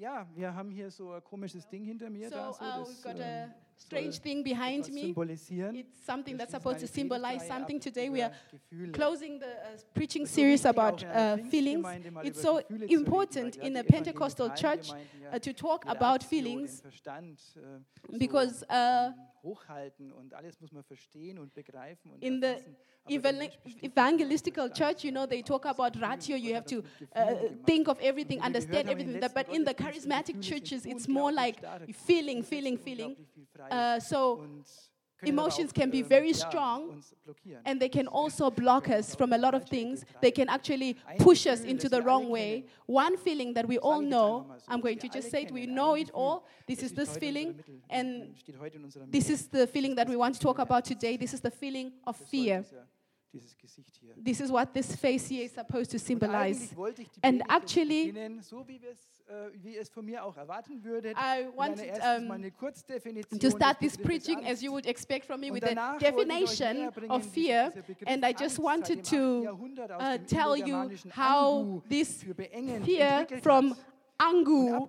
Ja, wir haben hier so ein komisches Ding hinter mir. So da, so, uh, das, a strange thing behind me. It's something that's supposed to symbolize something. Today we are closing the uh, preaching Das ist so series about auch in einer uh, feelings. It's so Gefühle zu reden, important in a Pentecostal church uh, to talk about feelings because so, hochhalten und alles muss man verstehen und begreifen und in the erfassen. Evangel- Mensch besteht nicht evangelistical church, you know, they talk about ratio. You have to das mit Gefühlen uh, think of everything, understand gehört haben im everything. But in the charismatic churches, it's more like feeling, feeling, feeling. Unglaublich viel frei Uh, so und können aber emotions can be ähm, very strong and they can also block us from a lot of things. They can actually push us into the wrong way. One feeling that we all sage ich jetzt know, einfach mal so, I'm going to just say it, we know it all. This is this feeling, and steht heute in unserer this is the feeling that we want to talk about today. This is the feeling of fear. dieser- dieses Gesicht hier. This is what this face here is supposed to symbolize. eigentlich wollte ich die And actually- wie, wir es, äh, wie ihr es von mir auch erwarten würdet. I wanted, um, mal eine Kurzdefinition To start this preaching as you would expect from me Und with a danach wollte ich euch definition of fear, and I just wanted to 8. Jahrhundert aus uh, tell you how this fear from Angu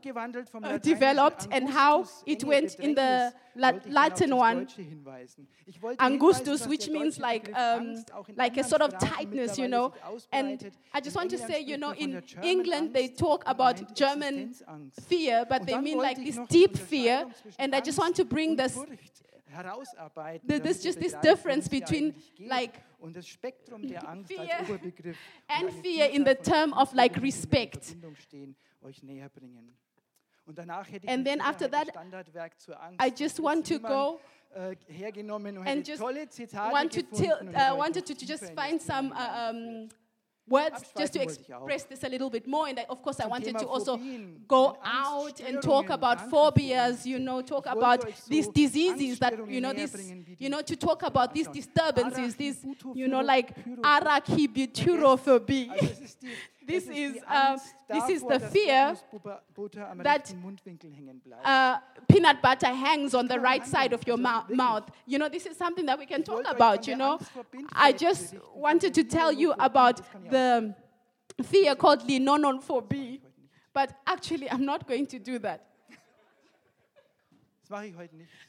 uh, developed and how it went in the Bedrängnis, La- wollte ich dann auf Latin one, Deutsche hinweisen. Ich wollte Angustus, which means like um, Angst auch in like a sort of tightness, you know. And. I just want to say, you know, in England they talk about German fear, but they mean like this deep fear, and I just want to bring this Furcht herausarbeiten, the- damit this just this difference between, like, und das Spektrum der Angst fear als Oberbegriff and fear in the term of like Gefühlen, die in respect. Stehen, euch näher bringen. Und danach hätte ich And then after that, Standardwerk zur Angst I just want to go äh, hergenommen und and just tolle Zitate want to gefunden tell, und uh, wanted to, to just find some uh, um, words just to Abschweifen wollte ich auch. express this a little bit more. And I, of course, I wanted to also go out and talk about phobias, you know, talk about these diseases that, you know, this, bringen, wie die you know, to talk about these disturbances, this, you know, like pyrophorie. Arachibutyrophobie. Also es ist die, This is, uh, this is the fear that, rechten Mundwinkel hängen bleibt. Uh, peanut butter hangs on the right side of your mouth. You know, this is something that we can talk about, you know. I just wanted to tell you about Das kann ich the fear called linonophobie. But actually, I'm not going to do that. Das mache ich heute nicht.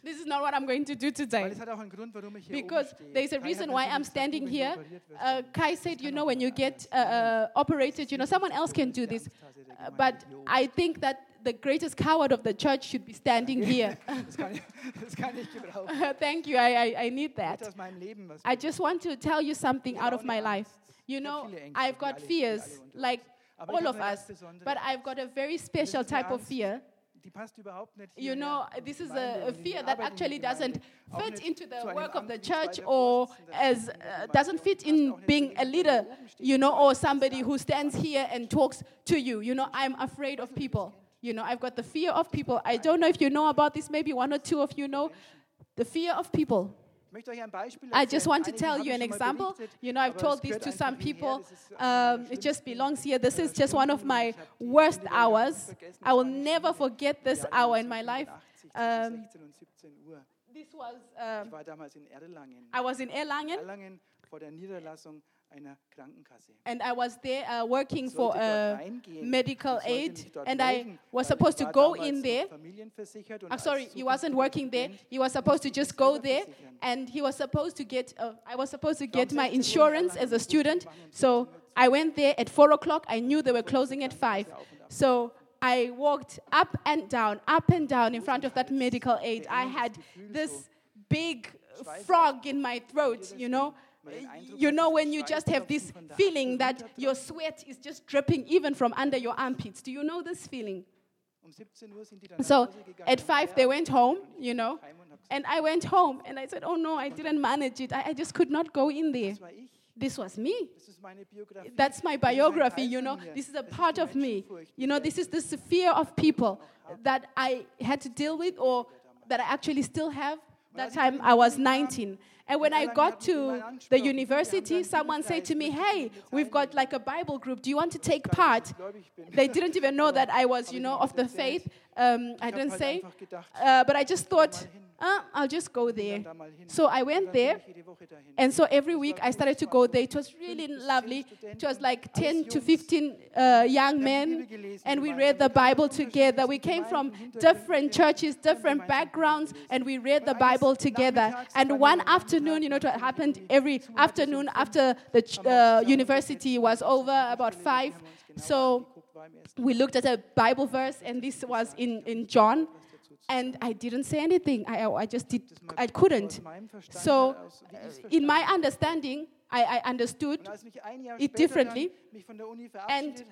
This is not what I'm going to do Weil today. es hat auch einen Grund, warum ich hier Because there's a reason why I'm standing du, wenn du here. Uh, Kai said, you know, when you get uh, uh, operated, you know, someone else can do this. Uh, but I think that the greatest coward of the church should be standing here. Das kann ich, das kann ich gebrauchen. Thank you. I, I, I need that. möchte aus meinem Leben was I just want to tell you something out of my life. You know, I've got fears, like all of us, but I've got a very special type of fear. Die passt überhaupt nicht You know, hierher in die this is a, a und in die fear that actually doesn't fit into the work of the church or as uh, doesn't fit in being a leader, you know, or somebody who stands here and talks to you. You know, I'm afraid of people. You know, I've got the fear of people. I don't know if you know about this, maybe one or two of you know. The fear of people. Ich möchte euch ein Beispiel I just want to tell you an example. You know, I've told this to some people. Einer Um, it just belongs here. This äh, is just one of my und ich habe die worst Stunde der Woche hours. I will never forget this hour in my life. Um, zwischen 16 und 17 Uhr. This was, um, war damals in Erlangen. I was in Erlangen Erlangen vor der Niederlassung einer Krankenkasse. and I was there uh, working for reingehen. medical aid and I was supposed to go in there. Oh, sorry, he wasn't working there. He was supposed to just go there, and he was supposed to get. Uh, I was supposed to get my 16 Uhr in insurance as a student. So I went there at four o'clock. I knew they were closing at five. Auf und ab. So I walked up and down, up and down in front of that medical aid. I had this big frog in my throat, you know. You know, when you just have this feeling that your sweat is just dripping even from under your armpits. Do you know this feeling? Um 17 Uhr sind die dann nach So at five, they went home, you know. heim und hab gesagt, And I went home and I said, Oh no, I didn't manage it. I, I just could not go in there. Das war ich. This was me. Das ist meine Biografie. That's my Das ist ein biography, you know. This is a part of me. You know, this is the fear of people that I had to deal with or that I actually still have. That time I was 19. And when I got to the university, someone said to me, Hey, we've got like a Bible group. Do you want to take part? They didn't even know that I was, you know, of the faith. Um, I didn't say. Uh, but I just thought. Uh, I'll just go there. dann da mal hin. So I went there. bin ich jede Woche dahin. And so every week I started to go there. It was really lovely. It was like 10 to 15 uh, young Wir haben die men, and we read the Bible together. We came from different churches, different backgrounds, and we read the Bible together. And one afternoon, you know what happened every zu, hatte so afternoon after the ch- haben wir uns uh, university was over, about five. gelesen, haben uns So genauer angeguckt, war im ersten we looked at a Bible verse, and this was in, in John. Was dazu zu And I didn't say anything. I, I just did, I couldn't. So, heraus, wie ich's uh, in my understanding, I, I understood Und als mich ein Jahr it differently. dann mich von der Uni And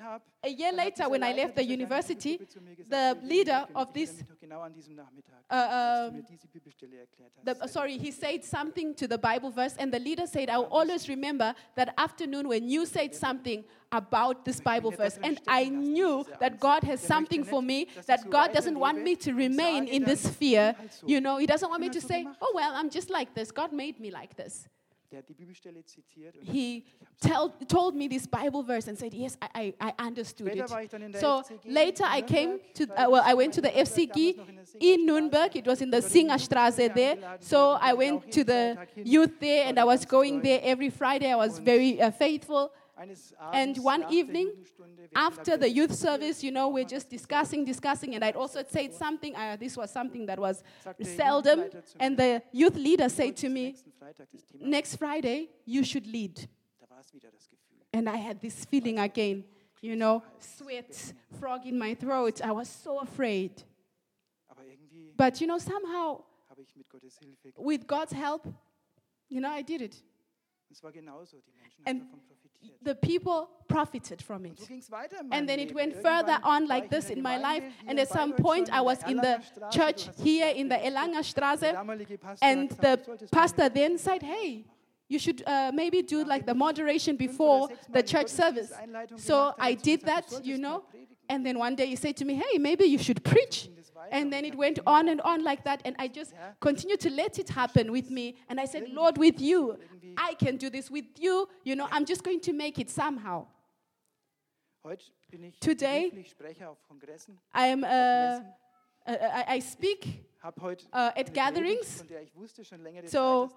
a year later, when I left the university, Bibelgruppe zu mir gesagt, the leader of this, mich doch genau an diesem Nachmittag, uh, um, mir diese Bibelstelle erklärt the, uh, sorry, he said something to the Bible verse, and the leader said, I will always remember that afternoon when you said something about this Bible verse. And I knew that God has something for me, that God doesn't want me to remain in this fear. You know, He doesn't want me to say, oh, well, I'm just like this. God made me like this. Der hat die Bibelstelle zitiert und He tell, told me this Bible verse and said, yes, I, I, I understood it. war ich dann in der So later I came to, uh, well, I went to the FCG in der in Singerstraße Nürnberg. It was in the Singerstraße there. So I went to the youth there and I was going there every Friday. I was very uh, faithful. And one evening, Jugendstunde, während der After the youth service, you know, we're just discussing, discussing, and I'd also said something. Uh, this was something that was seldom. And the youth leader said to me, nächsten Freitag das Thema Next Friday, you should lead. Da war es wieder das Gefühl. And I had this feeling again, you know, sweat, frog in my throat. I was so afraid. But, you know, somehow, habe ich mit Gottes Hilfe. with God's help, you know, I did it. Es war genauso, die Menschen And haben davon profitiert. The people profited from it. so ging es weiter in And then it went further on like this in my life. And at some point, I was in the Erlanger church here in the der Erlanger Straße. damalige Pastor hat And the du solltest mal pastor then said, hey, you should uh, maybe do like the moderation before the church service. So I did that, you know. And then one day he said to me, hey, maybe you should preach. Ging das weiter And then it went on and on like that. And I just continued to let it happen with me. And I said, Lord, with you, I can do this. With you, you know, I'm just going to make it somehow. Heute bin ich Today- beruflich Sprecher auf Kongressen, I am, auf uh, uh, I, I speak. Uh, at gatherings. von der ich wusste schon längere So,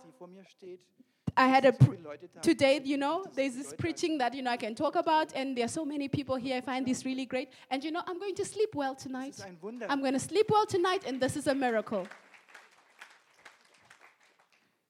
Zeit, dass die vor mir steht. I had a So pr- viele Leute da. today, you know, there's this preaching that, you know, I can talk about, and there are so many people here. I find this really great. And, you know, I'm going to sleep well tonight. ist ein Wunder. I'm going to sleep well tonight, and this is a miracle.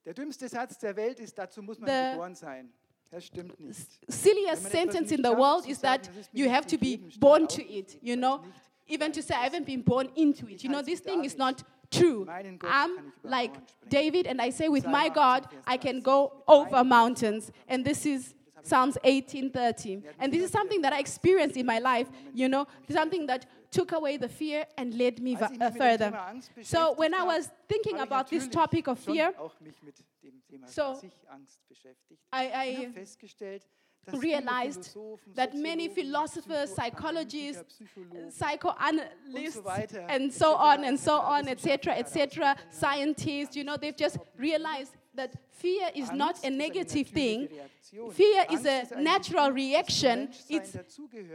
Der dümmste Satz der Welt ist, dazu muss man The- geboren sein. Das stimmt nicht. Silliest Wenn man etwas sentence in the world is that das ist mir you have to be born to it, you know? Even to say I haven't been born into it. You know, this thing is not true. Meinen Gott kann I'm like David, and I say, with my God, I can go over mountains. And this is Psalms 18:30. Ja, And this is something that I experienced in my life, you know, something that took away the fear and led me uh, mich mit dem further. So when I was thinking about this topic of fear, auch mich mit dem Thema So, sich Angst beschäftigt. I- I festgestellt, dass viele realized that many philosophers, psychologists, uh, psychoanalysts und so weiter, and so on and so on, etc., etc., scientists, you know, they've just realized that fear is not a negative thing. Fear is a natural Gefühl, das zum reaction. It's.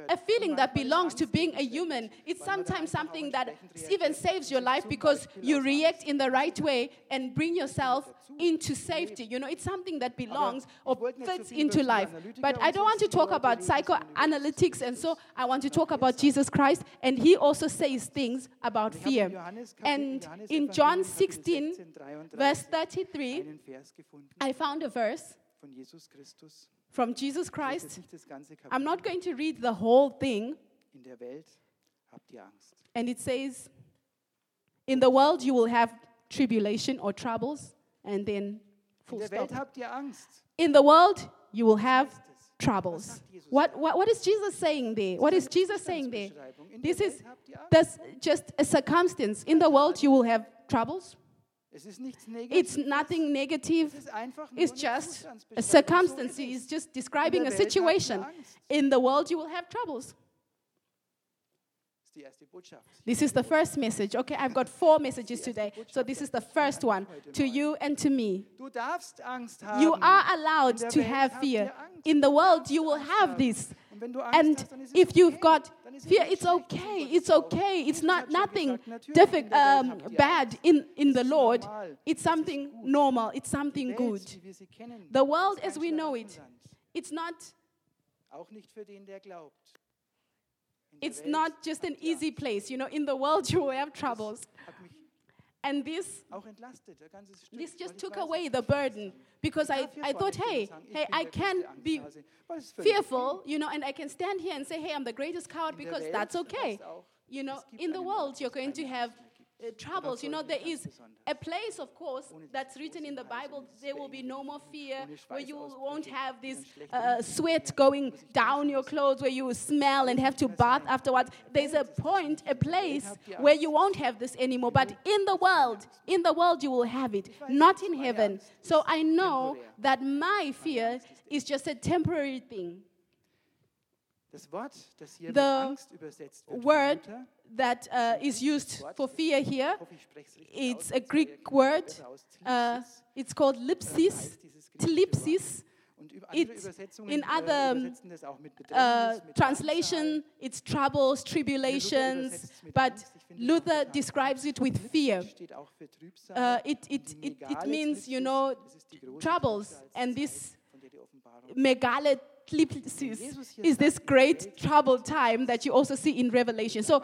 A feeling that belongs to being a human. It's weil man dann sometimes something that even saves your life because you react in the right way and bring yourself into safety. You know, it's something that belongs or wollte nicht so fits into life. But I don't want to talk about psychoanalytics, and so I want to talk about Jesus Christ, and he also says things about Und ich habe fear. im Johannes Kapitel- And in John 16, 16, 33 verse 33, einen Vers gefunden I found a verse von Jesus Christus. from Jesus Christ. jetzt nicht das ganze I'm not going to read the whole thing, In der Welt habt ihr Angst. and it says, In the world you will have tribulation or troubles, and then In full der stop. Welt habt ihr Angst. In the world you will have troubles. Was sagt Jesus What, what, what is Jesus saying there? What is Jesus saying there? This is Welt habt ihr Angst. that's just a circumstance. In the world you will have troubles. Es ist nichts It's nothing negative. Es ist einfach nur It's just a circumstance. It's just describing a der Welt habt ihr situation. In the world you will have troubles. ist die erste Botschaft. This is the first message. Okay, I've got four messages today. So this is the first one to you and to me. Du darfst Angst haben. You are allowed to have fear. In the world, you will have this. Und wenn du Angst And hast, dann ist es if you've got Dann ist es fear, it's okay. It's okay. It's not nothing gesagt, natürlich, diffi- in der Welt um, bad in, in the Lord. It's something normal. It's something good. wie wir sie kennen, The world as we know it, it's not Auch nicht für den, der glaubt. In der it's not just an easy place. You know, in the world you will have troubles. Das hat mich And this auch entlastet, ein ganzes Stück. this just took away the burden because I, I thought, hey, hey, I can be Angsthase. Weil es ist völlig fearful, you know, and I can stand here and say, hey, I'm the greatest coward because that's okay. You know, in the world you're going to have Angst mehr gibt. Uh, troubles. You know, there is a place, of course, that's written in the Bible. There will be no more fear, where you won't have this uh, sweat going down your clothes, where you smell and have to bath afterwards. There's a point, a place where you won't have this anymore. But in the world, in the world, you will have it, not in heaven. So I know that my fear is just a temporary thing. Das Wort, das hier The mit Angst übersetzt wird, word that uh, is used for fear here, it's a Greek word. Uh, it's called lipsis, tlipsis. Übersetzungen in other, mit Uh, translation, it's troubles, tribulations, but Luther describes it with fear. Uh, it, it, it, it means, you know, troubles. And this megalethlipsis is this great troubled time that you also see in Revelation. So.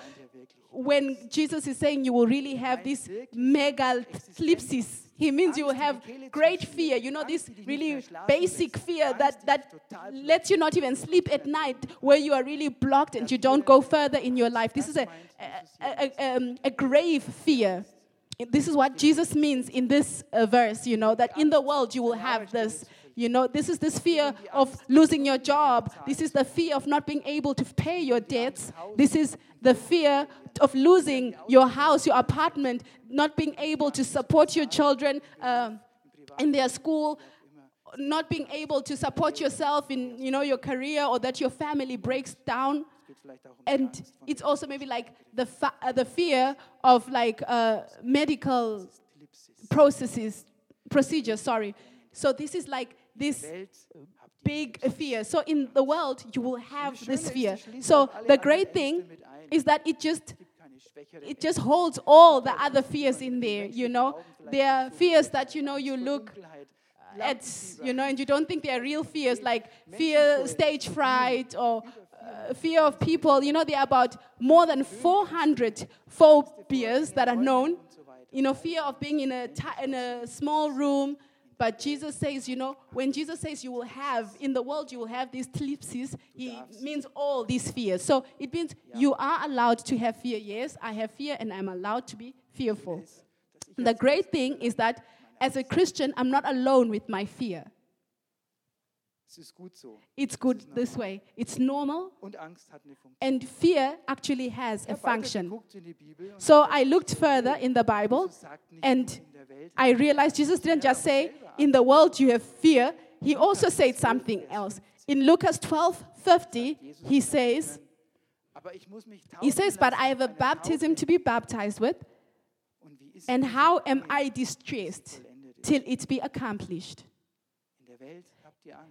When Jesus is saying you will really have this megalethlipsis, he means you will have great fear. You know, this really basic fear that, that lets you not even sleep at night, where you are really blocked and you don't go further in your life. This is a, a, a, um, a grave fear. This is what Jesus means in this uh, verse, you know, that in the world you will have this. You know, this is this fear of losing your job. This is the fear of not being able to pay your debts. This is the fear of losing your house, your apartment, not being able to support your children um, in their school, not being able to support yourself in you know your career, or that your family breaks down. Es geht vielleicht auch die And it's also maybe like the fa- uh, the fear of like uh, medical processes, procedures. Sorry. So this is like this Welt habt ihr big fear. So in the world, you will have this fear. So the great thing is that it just Es gibt keine schwächere it just holds all the other fears in there. You know, there are fears that you know you look at, you know, and you don't think they are real fears like fear, stage fright, or uh, fear of people. You know, there are about more than 400 phobias that are known. und so weiter. You know, fear of being in a, in a small room. But Jesus says, you know, when Jesus says you will have, in the world you will have these thlipsis, he means all these fears. So it means you are allowed to have fear. Yes, I have fear and I'm allowed to be fearful. Ist, dass ich The great thing is that as a Christian, I'm not alone with my fear. Gut so. It's good this way. It's normal, Und Angst hat eine Funktion. and fear actually has a function. weitergeguckt in die Bibel und So I looked further in the Bible, Jesus sagt nicht and nur in der Welt, I realized Jesus didn't er just say, In the world you have fear, he also said something else. In Lucas 12 50, he says, aber ich muss mich he says, But I have a baptism to be baptized with, Und wie ist and how am I distressed till it be accomplished?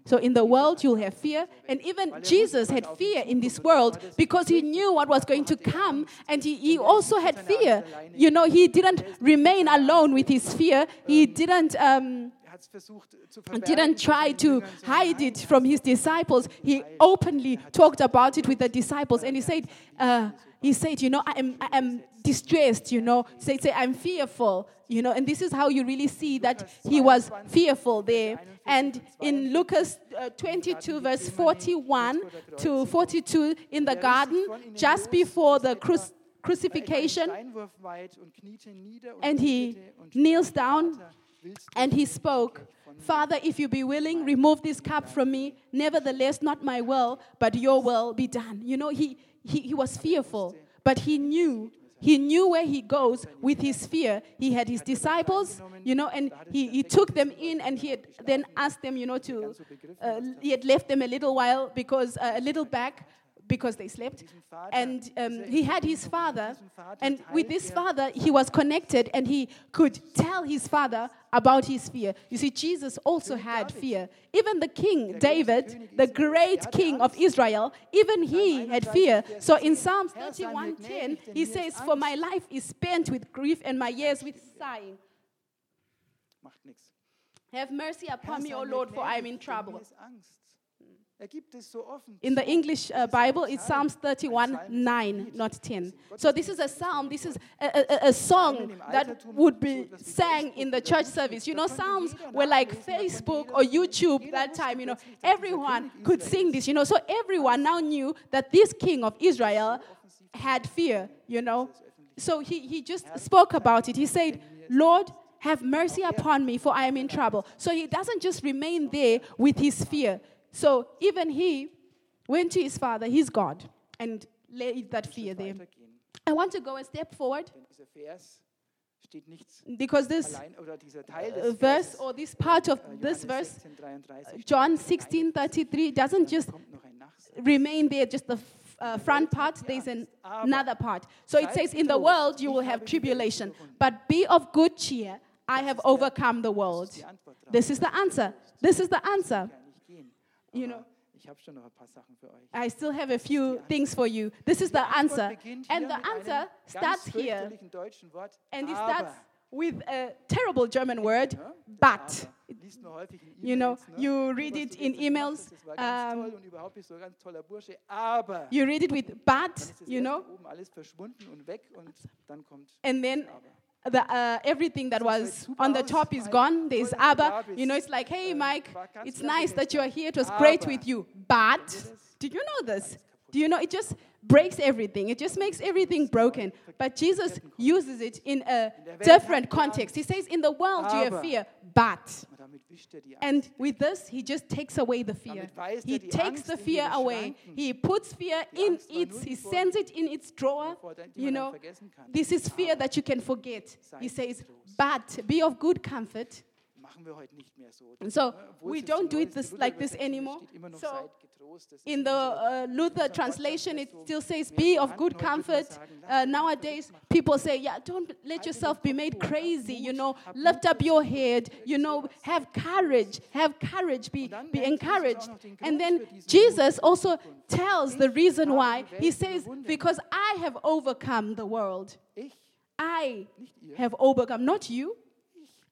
So in the world you'll have fear, and even Jesus had fear in this world because he knew what was going to come, and he, he also had fear. You know, he didn't remain alone with his fear. He didn't um, Er hat's versucht zu verbergen didn't try to hide it from his disciples. He openly talked about it with the disciples, and he said, uh, he said, you know, I am, I am distressed. You know, say, say, I'm fearful. You know, and this is how you really see that he was fearful there. And in Lucas uh, 22, verse 41 to 42, in the garden, just before the cru- Er crucifixion, einen Steinwurf weit und kniete nieder und and he kneels down Vater, willst du And he spoke, Father, if you be willing, remove this cup from me. Nevertheless, not my will, but your will be done. You know, he, he, he was fearful, but he knew. He knew where he goes with his fear. He had his disciples, you know, and he, he took them in and he had then asked them, you know, to, uh, he had left them a little while because, uh, a little back because they slept. And um, he had his father, mit diesem Vater and with this er father, he was connected and he could tell his father about his fear. You see, Jesus also had fear. Even the king, David, the great king of Israel, even he had fear. So in Psalms Herr, sei 31:10, he says, For my life is spent with grief and my years with sighing. Have mercy upon me, O Lord, for I am in trouble. In the. English uh, Es ist ein Bible, it's Psalms Ein 31, Psalm ist ein 9, not 10. So this is a psalm, this is a, a, a- song that would be sang in the church service. You know, psalms were like nachlesen, da konnte Facebook or. YouTube that time, you know. plötzlich, dass dieser Everyone could sing this, you know. So everyone now knew that this king of Israel had fear, you know. So he, he just spoke about it. He said, Lord, have mercy upon me, for I am in trouble. So he doesn't just remain there with his fear. So even he went to his father, his God, and laid that fear there. I want to go a step forward Denn dieser Vers steht nichts because this allein, oder dieser Teil des verse or this part of äh, this verse, John steht 16 33, doesn't just kommt noch ein Nachsatz. remain there, just the uh, front part, there's an, another part. So it says, In the world you will have tribulation, but be of good cheer. I have overcome the world. Das ist die Antwort. This is the answer. This is the answer. Kann nicht gehen. You know. ich habe schon noch ein paar Sachen für euch. I still have a few things for you. This is the answer. And the answer starts here. fürchterlichen deutschen Wort, And it starts with a terrible German word, but. aber. Liest man häufig in You know, you read it in emails, hast, Das war ganz um, toll und überhaupt bist du ein ganz toller Bursche, aber You read it with but, you know, oben alles verschwunden und weg und dann kommt and then. The, uh, everything that was on the top is gone. There's Toll, dass du da aber. bist. You know, it's like, hey, Äh, Mike, it's nice that you're here. It was great with you. But, do you know this? Do you know it just breaks everything? It just makes everything broken. But Jesus uses it in a different context. He says, In the world you have fear, but. Und damit wischt die And with this, he just takes away the fear. He takes the fear away. He puts fear in its, he sends it in its drawer. Vor der- die You know, dann vergessen kann. this is fear that you can forget. He says, but be of good comfort. Machen wir heute nicht mehr so. And so we don't do it this, like this anymore. steht immer noch, So seid getrost. Das ist in the uh, Luther translation, it still says, be of good Heute würde man comfort. Uh, nowadays, people say, yeah, don't let yourself be made crazy, you know, lift up your head, you know, have courage, have courage, be, be nennt Jesus auch encouraged. And then für diesen Mut Jesus also tells the reason why. He says, because I have overcome the world. I have overcome, not you,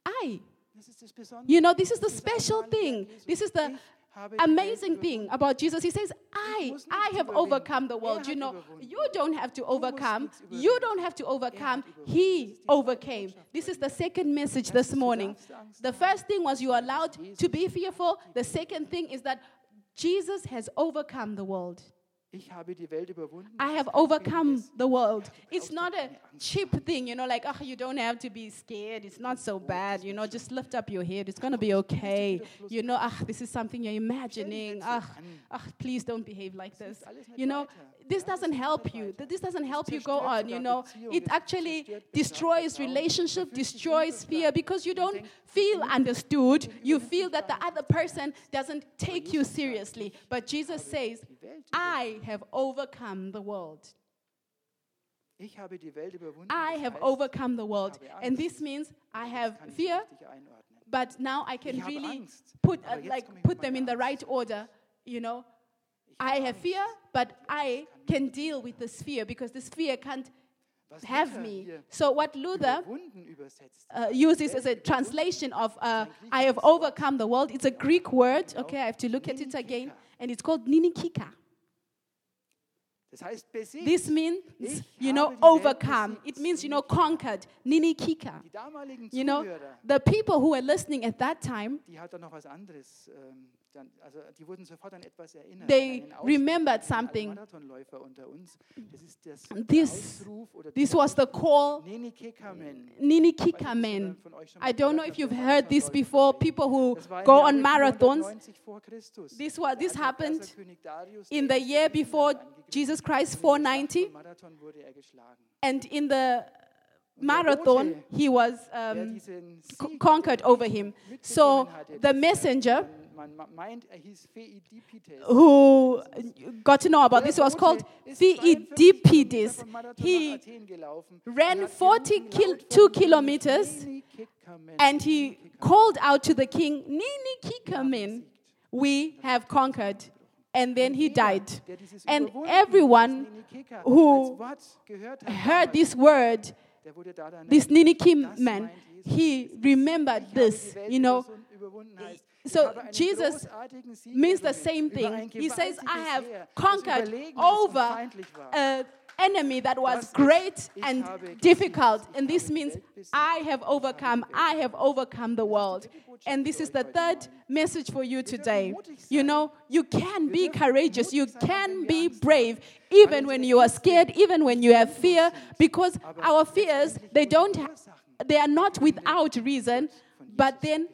I. Das ist das Besondere. You know, this is the Das ist das special thing. This is the Ich habe die amazing thing about Jesus. He says, I, I have overcome the world. You know, you don't have to overcome. You don't have to overcome. He ist die zweite overcame. This is the second message this morning. The first thing was you are allowed to be fearful. The second thing is that Jesus has overcome the world. Ich habe die Welt überwunden. I have Das ist kein overcome the world. It's not a cheap thing, you know, like, oh, you don't have to be scared. It's not so bad, you know, just lift up your head. It's going to be okay. You know, ah, this is something you're imagining. Ah, ah, please don't behave like this. hilft alles nicht You know. This doesn't help you. This doesn't help you go on, you know. It actually destroys relationship, Man fühlt sich destroys fear because you don't feel understood. You feel that the other person doesn't take you seriously. But Jesus says, I have overcome the world. Ich habe die Welt überwunden. I have overcome the world. And this means I have fear, but now I can really put, uh, like, put them in the right order. You know, I have fear, but I can deal with this fear because this fear can't have me. So what Luther uh, uses as a translation of uh, I have overcome the world. It's a Greek word. Okay, I have to look at it again. And it's called ninikika. This means, you know, habe die Welt overcome. It means, you know, conquered. Ninikika. You know, the people who were listening at that time, die hat da noch was anderes. Dann, also die wurden sofort an etwas erinnert. They an einen Ausspruch remembered something. Marathonläufer unter uns. Das ist das This- der Ausruf oder this was the call, Nene Kekamen. Ninikika men. I don't know if you've heard this before. People who go on marathons. This was this happened in the year before Jesus Christ, 490. Marathon wurde er. And in the marathon, he was um, conquered over him. So the messenger man ma- meint, hieß Pheidippides. who got to know about this? Was called Theodippides. He ran 42 kilometers and he called out to the king, Nini Kikamin, we have conquered. And then he died. And everyone who heard this word, this Nini Ninikim man, he remembered this, you know. So Jesus means the same thing. He says, I have conquered over an enemy that was great and difficult. And this means I have overcome, I have overcome the world. And this is the third message for you today. You know, you can be courageous, you can be brave, even when you are scared, even when you have fear, because our fears, they don't, they are not without reason, but then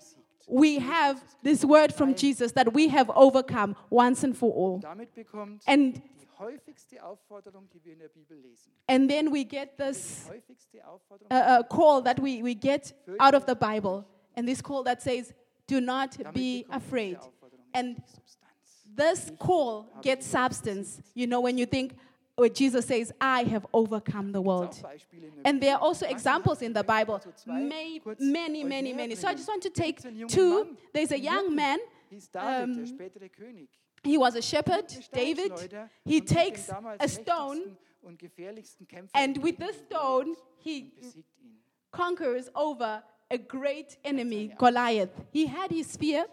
we have this word from Jesus that we have overcome once and for all. And die häufigste Aufforderung, die wir in der Bibel lesen, and then we get this die häufigste Aufforderung, uh, uh, call that we, we get out of the Bible. And this call that says, Do not be afraid. And this call gets substance. You know, when you think, where Jesus says, I have overcome the world. And there are also examples in the Bible, kurz many, many, many. So I just want to take two. There's a young man, König. he was a shepherd, David. He takes a stone, and with this stone, he conquers over a great enemy, Goliath. He had his fear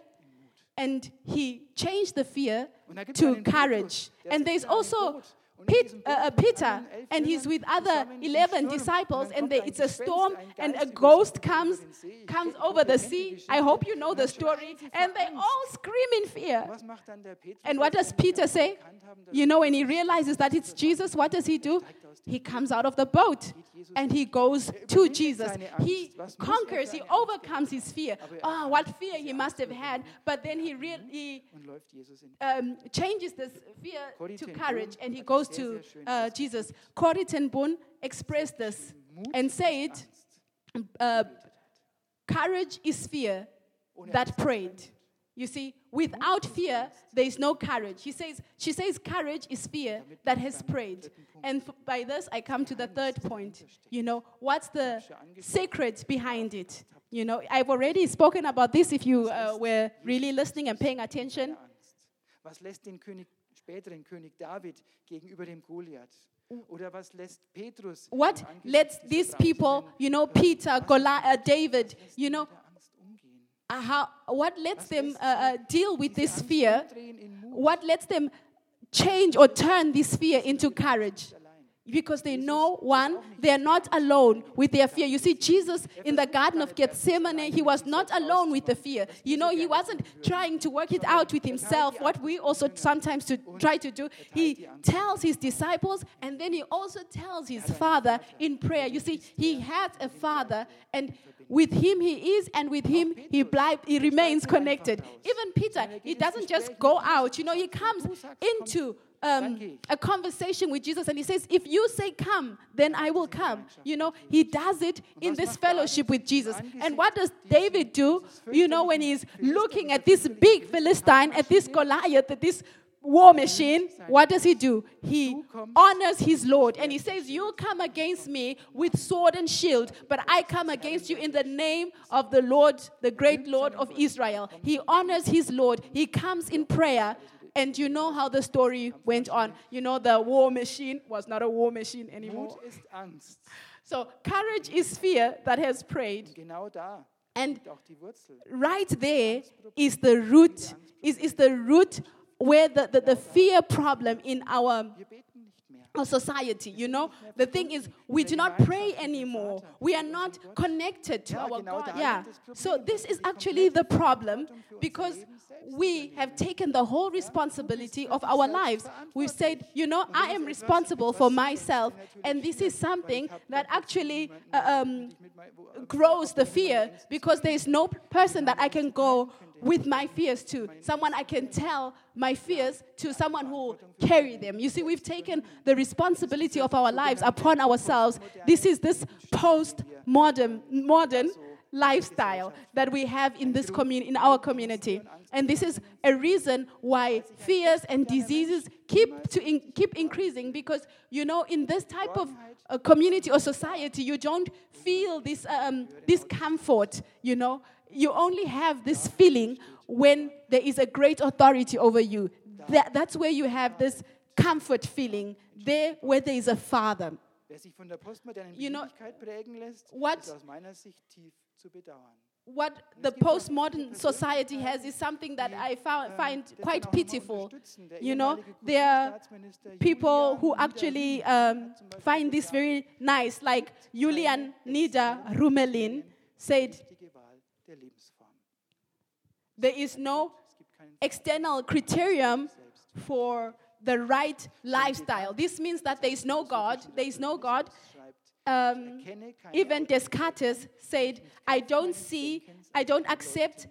and he changed the fear to courage. And there's also Boot. Und in Pet, diesem uh, Peter, and he's with other 11 disciples, and they, it's a storm, and a ghost comes, comes over the sea. I hope you know the story. And they all scream in fear. And what does Peter say? You know, when he realizes that it's Jesus, what does he do? He comes out of the boat and he goes to Jesus. He conquers, he overcomes his fear. Oh, what fear he must have had. But then he, real, he und läuft Jesus in um, changes this fear to courage and he goes to uh, Jesus. Corrie ten Boom expressed this and said, uh, Courage is fear that prayed. You see, without fear, there is no courage. He says, she says, courage is fear that has prayed. And f- by this, I come to the third point. You know, what's the secret behind it? You know, I've already spoken about this if you uh, were really listening and paying attention. Angst. Was lässt den König, späteren König David gegenüber dem Goliath? Oder was lässt Petrus What lets these people, you know, Peter, Goliath, uh, David, you know, mit der Angst umgehen? uh, how, what lets them uh, uh, deal with this fear? umdrehen in Mut What lets them change or turn this fear into courage? Because they know, one, they are not alone with their fear. You see, Jesus in the Garden of Gethsemane, he was not alone with the fear. You know, he wasn't trying to work it out with himself, what we also sometimes to try to do. He tells his disciples and then he also tells his father in prayer. You see, he has a father and with him he is and with him he, bli- he remains connected. Even Peter, he doesn't just go out, you know, he comes into um, a conversation with Jesus and he says, If you say come, then I will come. You know, he does it in this fellowship with Jesus. And what does David do, you know, when he's looking at this big Philistine, at this Goliath, at this war machine, what does he do? He honors his Lord and he says, You come against me with sword and shield, but I come against you in the name of the Lord, the great Lord of Israel. He honors his Lord, he comes in prayer. And you know how the story went on. You know, the war machine was not a war machine anymore. Mut ist Angst. So, courage is fear that has prayed. Genau da And liegt auch die Wurzel. right there is the root, is, is the root where the, the, the fear problem in our Wir beten nicht mehr. our society. You know, the thing is, we do not pray anymore. We are not connected to our God. Yeah. So this is actually the problem Verantwortung für unser because we have taken the whole responsibility of our lives. We've said, you know, I am responsible for myself, and this is something that actually uh, um, grows the fear because there is no person that I can go with my fears to someone I can tell my fears to someone who carry them. You see, we've taken the responsibility of our lives upon ourselves. This is this post modern lifestyle that we have in this community in our community and this is a reason why fears and diseases keep to in, keep increasing because you know in this type of uh, community or society you don't feel this um, this comfort you know you only have this feeling when there is a great authority over you that, that's where you have this comfort feeling there where there is a father Wer sich von der postmodernen You know, Beliebigkeit prägen lässt, what- ist aus meiner Sicht tief zu bedauern. what the postmodern society has is something that I found, Ähm, find quite dann auch immer pitiful. You know, there are People who actually um, hat zum Beispiel find this very nice, like Julian Nida Rümelin said, der Lebensform. there is no Es gibt keinen external criterium selbst. for the right lifestyle. This means that there is no God, there is no God. Um, even Descartes said, I don't see, I don't accept.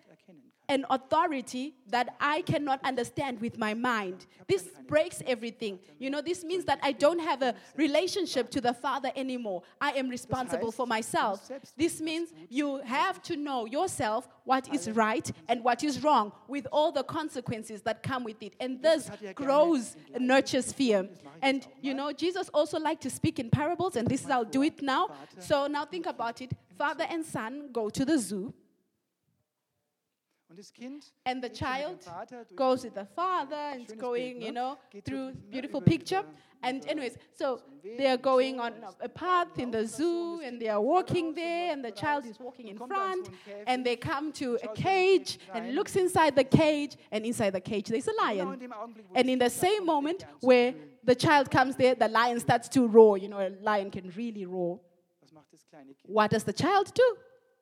An authority that I cannot understand with my mind. This breaks everything. You know, this means that I don't have a relationship to the Father anymore. I am responsible for myself. This means you have to know yourself what is right and what is wrong with all the consequences that come with it. And this grows and nurtures fear. And you know, Jesus also liked to speak in parables, and this is I'll do it now. So now think about it. Father and son go to the zoo. Und das Kind And the geht so mit dem child goes with the father and it's going, you know, through beautiful picture. And anyways, so so einen Weg they are going on a path in the laufen da so, zoo and they are walking there and the child is walking in kommt an so front and they come to a schaut in den cage and looks inside the cage and inside the cage there's a lion. in dem Augenblick, wo And in the same moment fängt er an zu where the child comes there, the lion starts to roar. You know, a lion can really roar. Was macht das kleine Kind? What does the child do?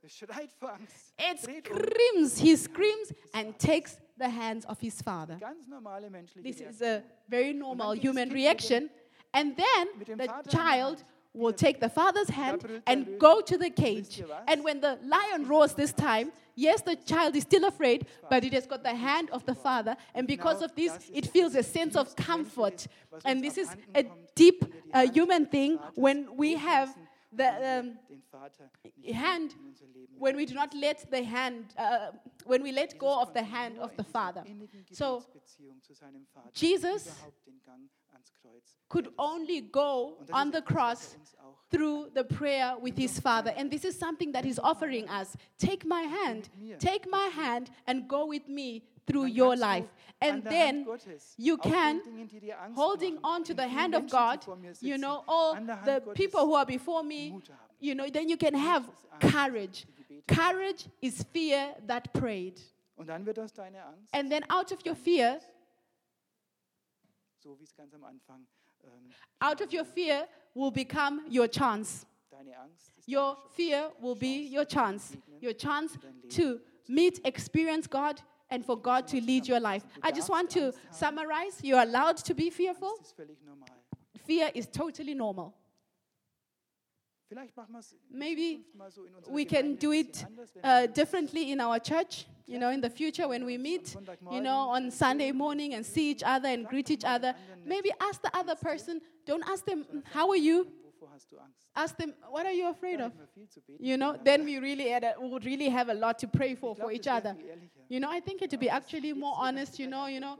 Es schreit vor Angst. It screams. He screams and takes the hands of his father. Ganz normale menschliche This is a very normal human Kind mit dem- reaction. And then the Vater in der child will take the father's hand and go to the cage. And when the lion roars this time, yes, the child is still afraid, but it has got the hand of the father. And because of this, it feels a sense of comfort. And this is a deep wenn wir die uh, human thing when we have the. Um, den Vater nicht hand in unser Leben when we do not let the hand, uh, when we let go of the hand of the Father. So, Jesus den Gang ans Kreuz could only go on the cross er auch through the prayer with his father. And this is something that he's offering us. Take my hand, take my hand, and go with me through Dann your life. And then you can, Dingen, die dir Angst holding on to the hand of God, you know, all an der Hand the people who are before me, you know, then you can have courage. Courage is fear that prayed. Und dann wird aus deiner Angst, And then out of your fear, so wie es ganz am Anfang, ähm, out of your fear will become your chance. deine Angst ist Your fear will be your chance, your chance to meet, experience God, and for God to lead your life. I just want to summarize you're allowed to be fearful. Das ist völlig normal. Fear is totally normal. Vielleicht machen wir es Maybe mal so in unserer we can do it uh, differently in our church, you know, in the future when we meet, you know, on Sunday morning and see each other and greet each other. Maybe ask the other person, don't ask them, how are you? Wovor hast du Angst? Ask them, what are you afraid of? hätten wir viel zu beten. You know, then we really had a, we would really have a lot to pray for for each other. You know, I think it to be actually more honest, you know, you know,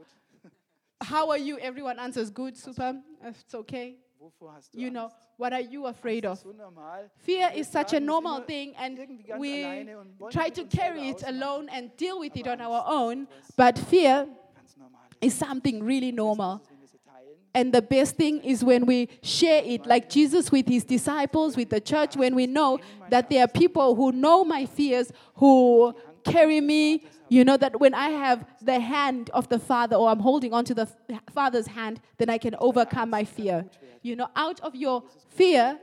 how are you? Everyone answers good, super, it's okay. Wovor hast du You know, what are you afraid of? Das ist so normal. Fear is such a normal thing, and we alleine und wollen try to carry it alone and deal with it on our own. But fear is something really normal. And the best thing is when we share it, like Jesus with his disciples, with the church, when we know that there are people who know my fears, who carry me. You know that when I have the hand of the Father or I'm holding onto the Father's hand, then I can overcome my fear. You know, out of your fear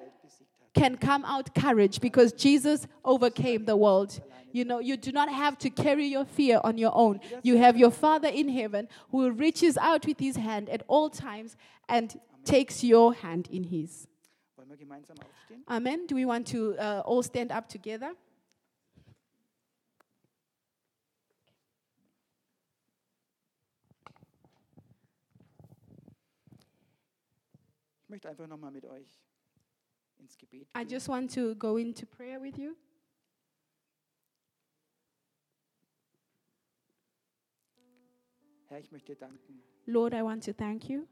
can come out courage because Jesus overcame the world. You know, you do not have to carry your fear on your own. You have your Father in heaven who reaches out with his hand at all times and takes your hand in his. Amen. Do we want to uh, all stand up together? I just want to go into prayer with you. Herr, ich möchte dir danken, Lord, I want to thank you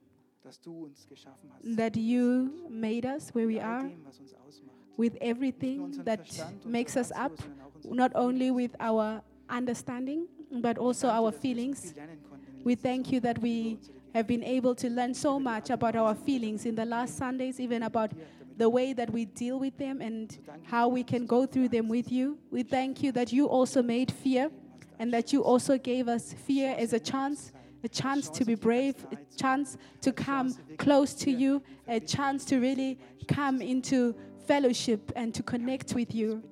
dass du uns geschaffen hast. that you made us where we mit all are dem, was uns ausmacht. with everything unseren that Verstand, makes us Ratio, up, sondern auch unsere not only with our understanding, but also our dass wir so feelings. viel lernen konnten in den We letzten thank you that we have been able to learn so much about our feelings in the last Sundays, even about the way that we deal with them and how we can go through them with you. We thank you that you also made fear and that you also gave us fear as a chance, a chance to be brave, a chance to come close to you, a chance to really come into fellowship and to connect with you.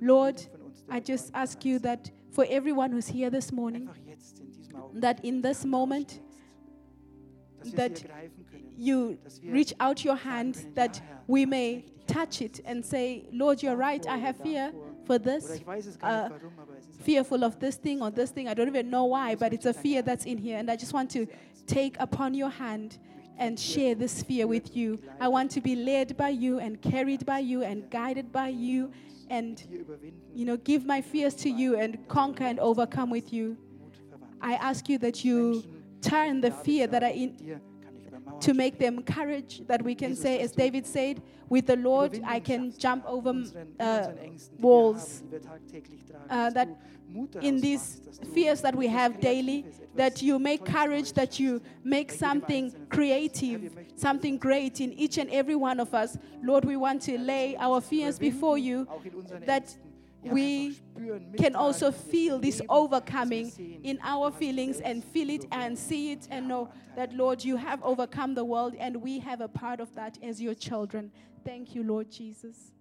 Lord, I just ask you that for everyone who's here this morning, that in this moment that you reach out your hand that we may touch it and say, Lord, you're right, I have fear for this, ich weiß es gar uh, nicht warum, aber es ist fearful of this thing or this thing. I don't even know why, but it's a fear that's in here. And I just want to take upon your hand and share this fear with you. I want to be led by you and carried by you and guided by you and, you know, give my fears to you and conquer and overcome with you. I ask you that you turn the fear that are in, to make them courage that we can say, as David said, with the Lord I can jump over in unseren, in uh, unseren Ängsten, die walls. wir haben, die wir tagtäglich tragen, uh, that du Mut daraus in these machst, dass du fears that we have daily, that you make courage, that you make something Einzelnen von uns. Herr, creative, something great in each and every one of us. Lord, we want to lay our fears before you auch in unseren that we can also feel this overcoming in our feelings and feel it and see it and know that, Lord, you have overcome the world and we have a part of that as your children. Thank you, Lord Jesus.